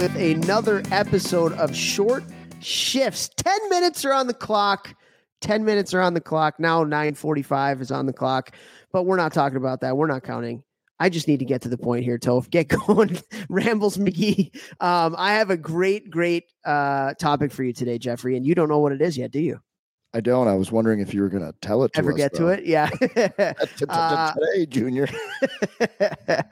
with another episode of Short Shifts. 10 minutes are on the clock. 10 minutes are on the clock. Now 9:45 is on the clock, but we're not talking about that. We're not counting. I just need to get to the point here, Toph. Get going. Rambles McGee. Um, I have a great, great uh, topic for you today, Jeffrey, and you don't know what it is yet, do you? I don't. I was wondering if you were going to tell it to Ever us, get though. to it? Yeah. Uh, Today, Junior. uh,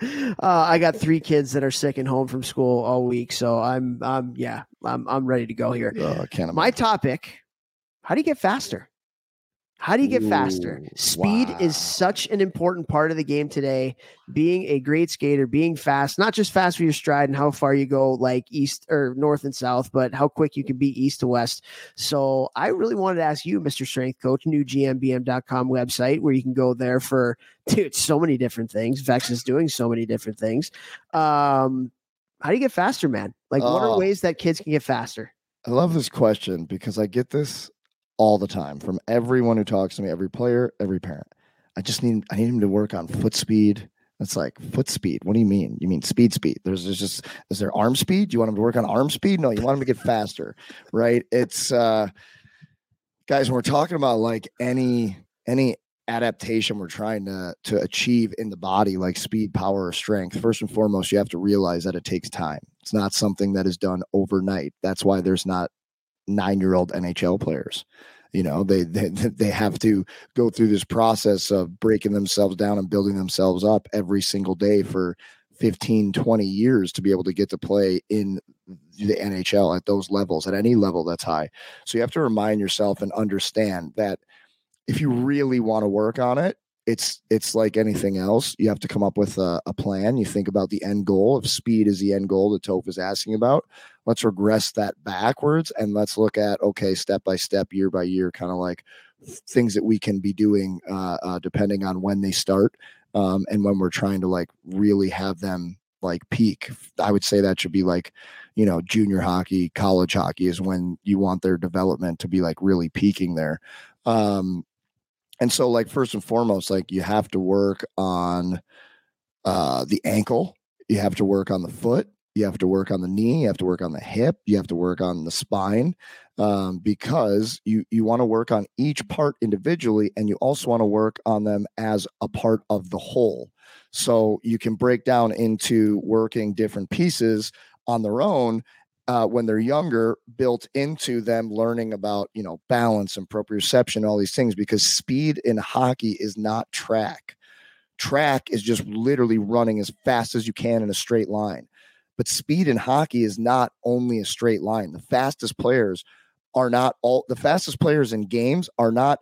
I got three kids that are sick and home from school all week, so I'm, I'm, yeah, I'm, I'm ready to go here. Oh, I can't My topic: How do you get faster? How do you get faster? Speed wow. is such an important part of the game today. Being a great skater, being fast, not just fast for your stride and how far you go, like east or north and south, but how quick you can be east to west. So I really wanted to ask you, Mr. Strength Coach, new GMBM.com website where you can go there for dude, so many different things. Vechs is doing so many different things. Um, how do you get faster, man? Like, what are Oh. ways that kids can get faster? I love this question because I get this all the time from everyone who talks to me, every player, every parent. I just need I need him to work on foot speed. It's like foot speed. What do you mean? You mean speed speed? There's, there's just is there arm speed? You want him to work on arm speed? No, you want him to get faster, right? It's uh guys, when we're talking about like any any adaptation we're trying to to achieve in the body like speed power or strength first and foremost you have to realize that it takes time it's not something that is done overnight that's why there's not nine year old nhl players. You know they, they they have to go through this process of breaking themselves down and building themselves up every single day for 15 20 years to be able to get to play in the nhl at those levels at any level that's high. So you have to remind yourself and understand that if you really want to work on it it's it's like anything else. You have to come up with a, a plan. You think about the end goal. If speed is the end goal that toph is asking about let's regress that backwards and let's look at okay step by step year by year kind of like things that we can be doing uh, uh, depending on when they start um, and when we're trying to like really have them like peak. I would say that should be like you know junior hockey college hockey is when you want their development to be like really peaking there. Um and so like first and foremost like you have to work on uh the ankle you have to work on the foot you have to work on the knee you have to work on the hip you have to work on the spine um, because you you want to work on each part individually and you also want to work on them as a part of the whole. So you can break down into working different pieces on their own uh, when they're younger built into them learning about you know balance and proprioception all these things because speed in hockey is not track. Track is just literally running as fast as you can in a straight line but speed in hockey is not only a straight line. The fastest players are not all the fastest players in games are not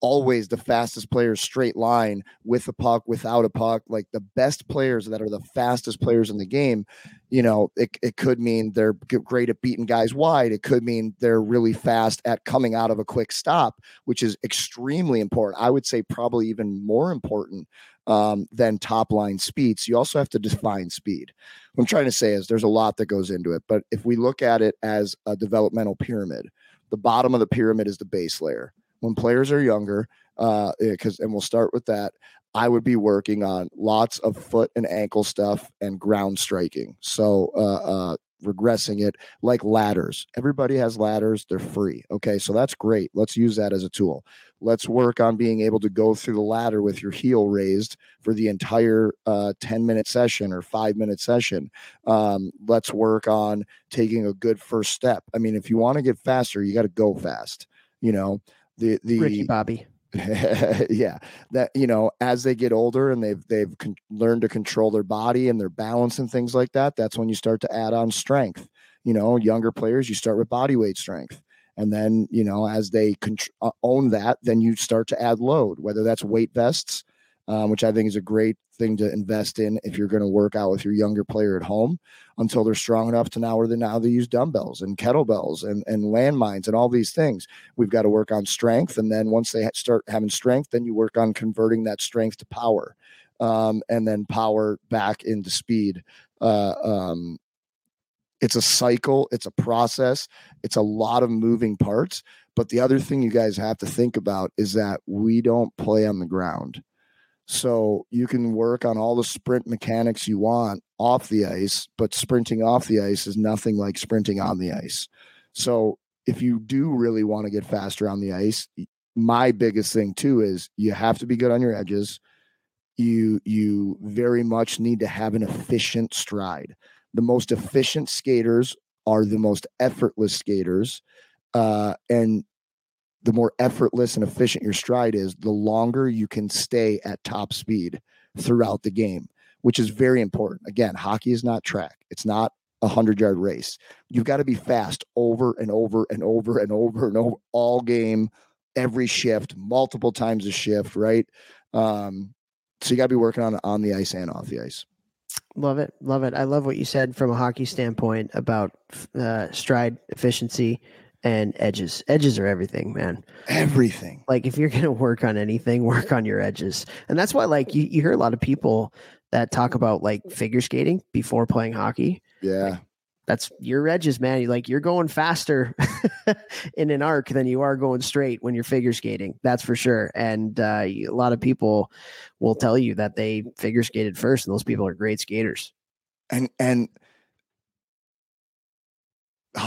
always the fastest players straight line with a puck without a puck. Like the best players that are the fastest players in the game you know it, it could mean they're great at beating guys wide. It could mean they're really fast at coming out of a quick stop which is extremely important. I would say probably even more important um, than top line speed so you also have to define speed. What i'm trying to say is there's a lot that goes into it but if we look at it as a developmental pyramid the bottom of the pyramid is the base layer. When players are younger uh because and we'll start with that i would be working on lots of foot and ankle stuff and ground striking. So uh uh regressing it like ladders. Everybody has ladders they're free okay? So that's great. Let's use that as a tool. Let's work on being able to go through the ladder with your heel raised for the entire uh, 10 minute session or five minute session. Um, let's work on taking a good first step. I mean if you want to get faster you got to go fast you know? The the Ricky Bobby. yeah that you know as they get older and they've they've con- learned to control their body and their balance and things like that that's when you start to add on strength. You know younger players you start with body weight strength and then you know as they contr- uh, own that then you start to add load whether that's weight vests um, which i think is a great thing to invest in if you're going to work out with your younger player at home until they're strong enough to now where they now they use dumbbells and kettlebells and, and landmines and all these things. We've got to work on strength and then once they start having strength then you work on converting that strength to power um, and then power back into speed. Uh, um, it's a cycle it's a process it's a lot of moving parts but the other thing you guys have to think about is that we don't play on the ground so you can work on all the sprint mechanics you want off the ice, but sprinting off the ice is nothing like sprinting on the ice. So if you do really want to get faster on the ice, my biggest thing too is you have to be good on your edges. You you very much need to have an efficient stride. The most efficient skaters are the most effortless skaters. Uh, and the more effortless and efficient your stride is, the longer you can stay at top speed throughout the game, which is very important. Again, hockey is not track, it's not a hundred yard race. You've got to be fast over and over and over and over and over all game, every shift, multiple times a shift, right? Um, so you got to be working on on the ice and off the ice. Love it, love it. I love what you said from a hockey standpoint about uh, stride efficiency and edges. Edges are everything, man. Everything. Like if you're gonna work on anything, work on your edges. And that's why like you, you hear a lot of people that talk about like figure skating before playing hockey. Yeah. That's your edges, man. You like you're going faster in an arc than you are going straight when you're figure skating. That's for sure. And uh, a lot of people will tell you that they figure skated first, and those people are great skaters. And and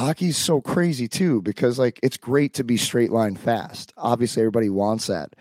hockey's so crazy too because like it's great to be straight line fast. Obviously, everybody wants that,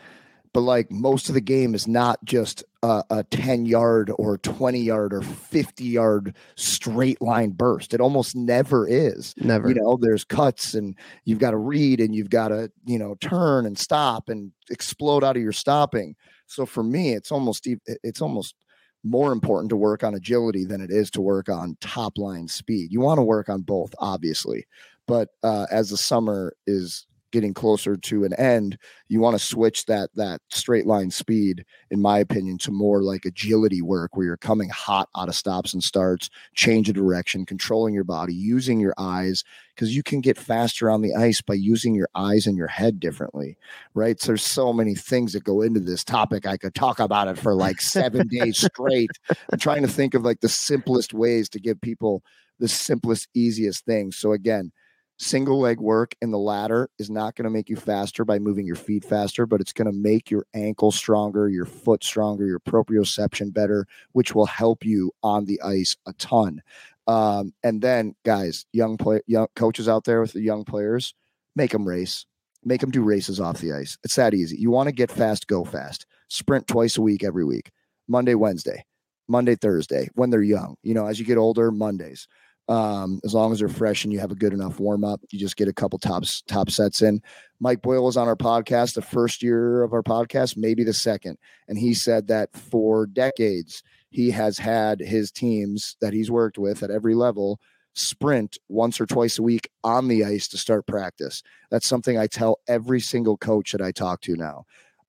but like most of the game is not just a, a 10 yard or 20 yard or 50 yard straight line burst. It almost never is. Never. You know, there's cuts and you've got to read and you've got to, you know, turn and stop and explode out of your stopping. So for me, it's almost it's almost more important to work on agility than it is to work on top line speed. You want to work on both, obviously, but uh, as the summer is getting closer to an end, you want to switch that that straight line speed, in my opinion, to more like agility work where you're coming hot out of stops and starts, change of direction, controlling your body, using your eyes, because you can get faster on the ice by using your eyes and your head differently, right? So there's so many things that go into this topic. I could talk about it for like seven days straight. I'm trying to think of like the simplest ways to give people the simplest, easiest things. So again, single leg work in the ladder is not going to make you faster by moving your feet faster, but it's going to make your ankle stronger, your foot stronger, your proprioception better, which will help you on the ice a ton. Um, and then, guys, young play, young coaches out there with the young players, make them race, make them do races off the ice. It's that easy. You want to get fast, go fast. Sprint twice a week, every week, Monday, Wednesday, Monday, Thursday. When they're young, you know, as you get older, Mondays. Um, as long as they're fresh and you have a good enough warm up, you just get a couple tops top sets in. Mike Boyle was on our podcast the first year of our podcast, maybe the second, and he said that for decades he has had his teams that he's worked with at every level sprint once or twice a week on the ice to start practice. That's something I tell every single coach that I talk to now.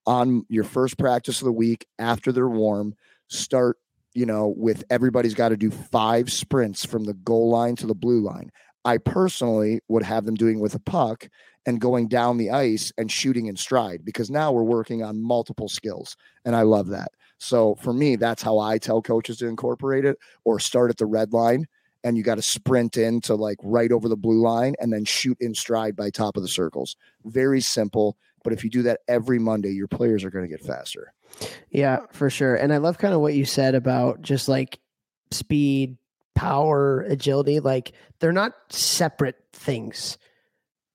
On your first practice of the week after they're warm, start you know, with everybody's got to do five sprints from the goal line to the blue line. I personally would have them doing with a puck and going down the ice and shooting in stride because now we're working on multiple skills. And I love that. So for me, that's how I tell coaches to incorporate it or start at the red line and you got to sprint into like right over the blue line and then shoot in stride by top of the circles. Very simple. But if you do that every Monday, your players are going to get faster. Yeah, for sure. And I love kind of what you said about just like speed, power, agility. Like they're not separate things,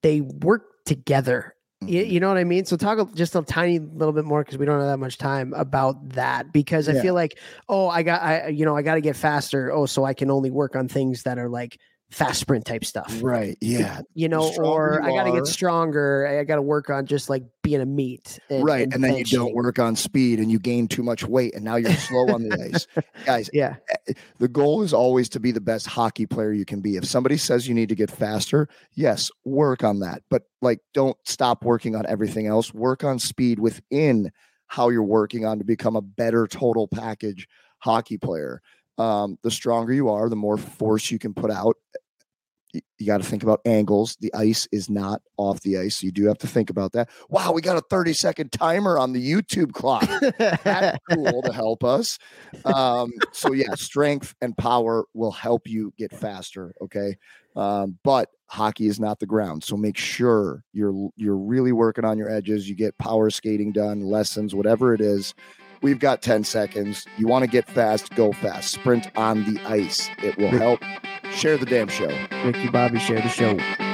they work together. Mm-hmm. You, you, know what I mean? So talk just a tiny little bit more because we don't have that much time about that. Because I yeah. feel like, oh, I got, I you know, I got to get faster. Oh, so I can only work on things that are like fast sprint type stuff. Right. Yeah. You know, or you I got to get stronger. I got to work on just like being a meat. And, right. And, and then you don't work on speed and you gain too much weight and now you're slow on the ice. Guys, yeah. Eh, the goal is always to be the best hockey player you can be. If somebody says you need to get faster, yes, work on that. But like don't stop working on everything else. Work on speed within how you're working on to become a better total package hockey player um, the stronger you are, the more force you can put out. You, you got to think about angles. The ice is not off the ice. So you do have to think about that. Wow, we got a 30 second timer on the YouTube clock. That's cool to help us. Um, so, yeah, strength and power will help you get faster. Okay. Um, but hockey is not the ground. So make sure you're you're really working on your edges. You get power skating done, lessons, whatever it is We've got 10 seconds. You want to get fast, go fast. Sprint on the ice. It will help. Share the damn show. Ricky Bobby, share the show.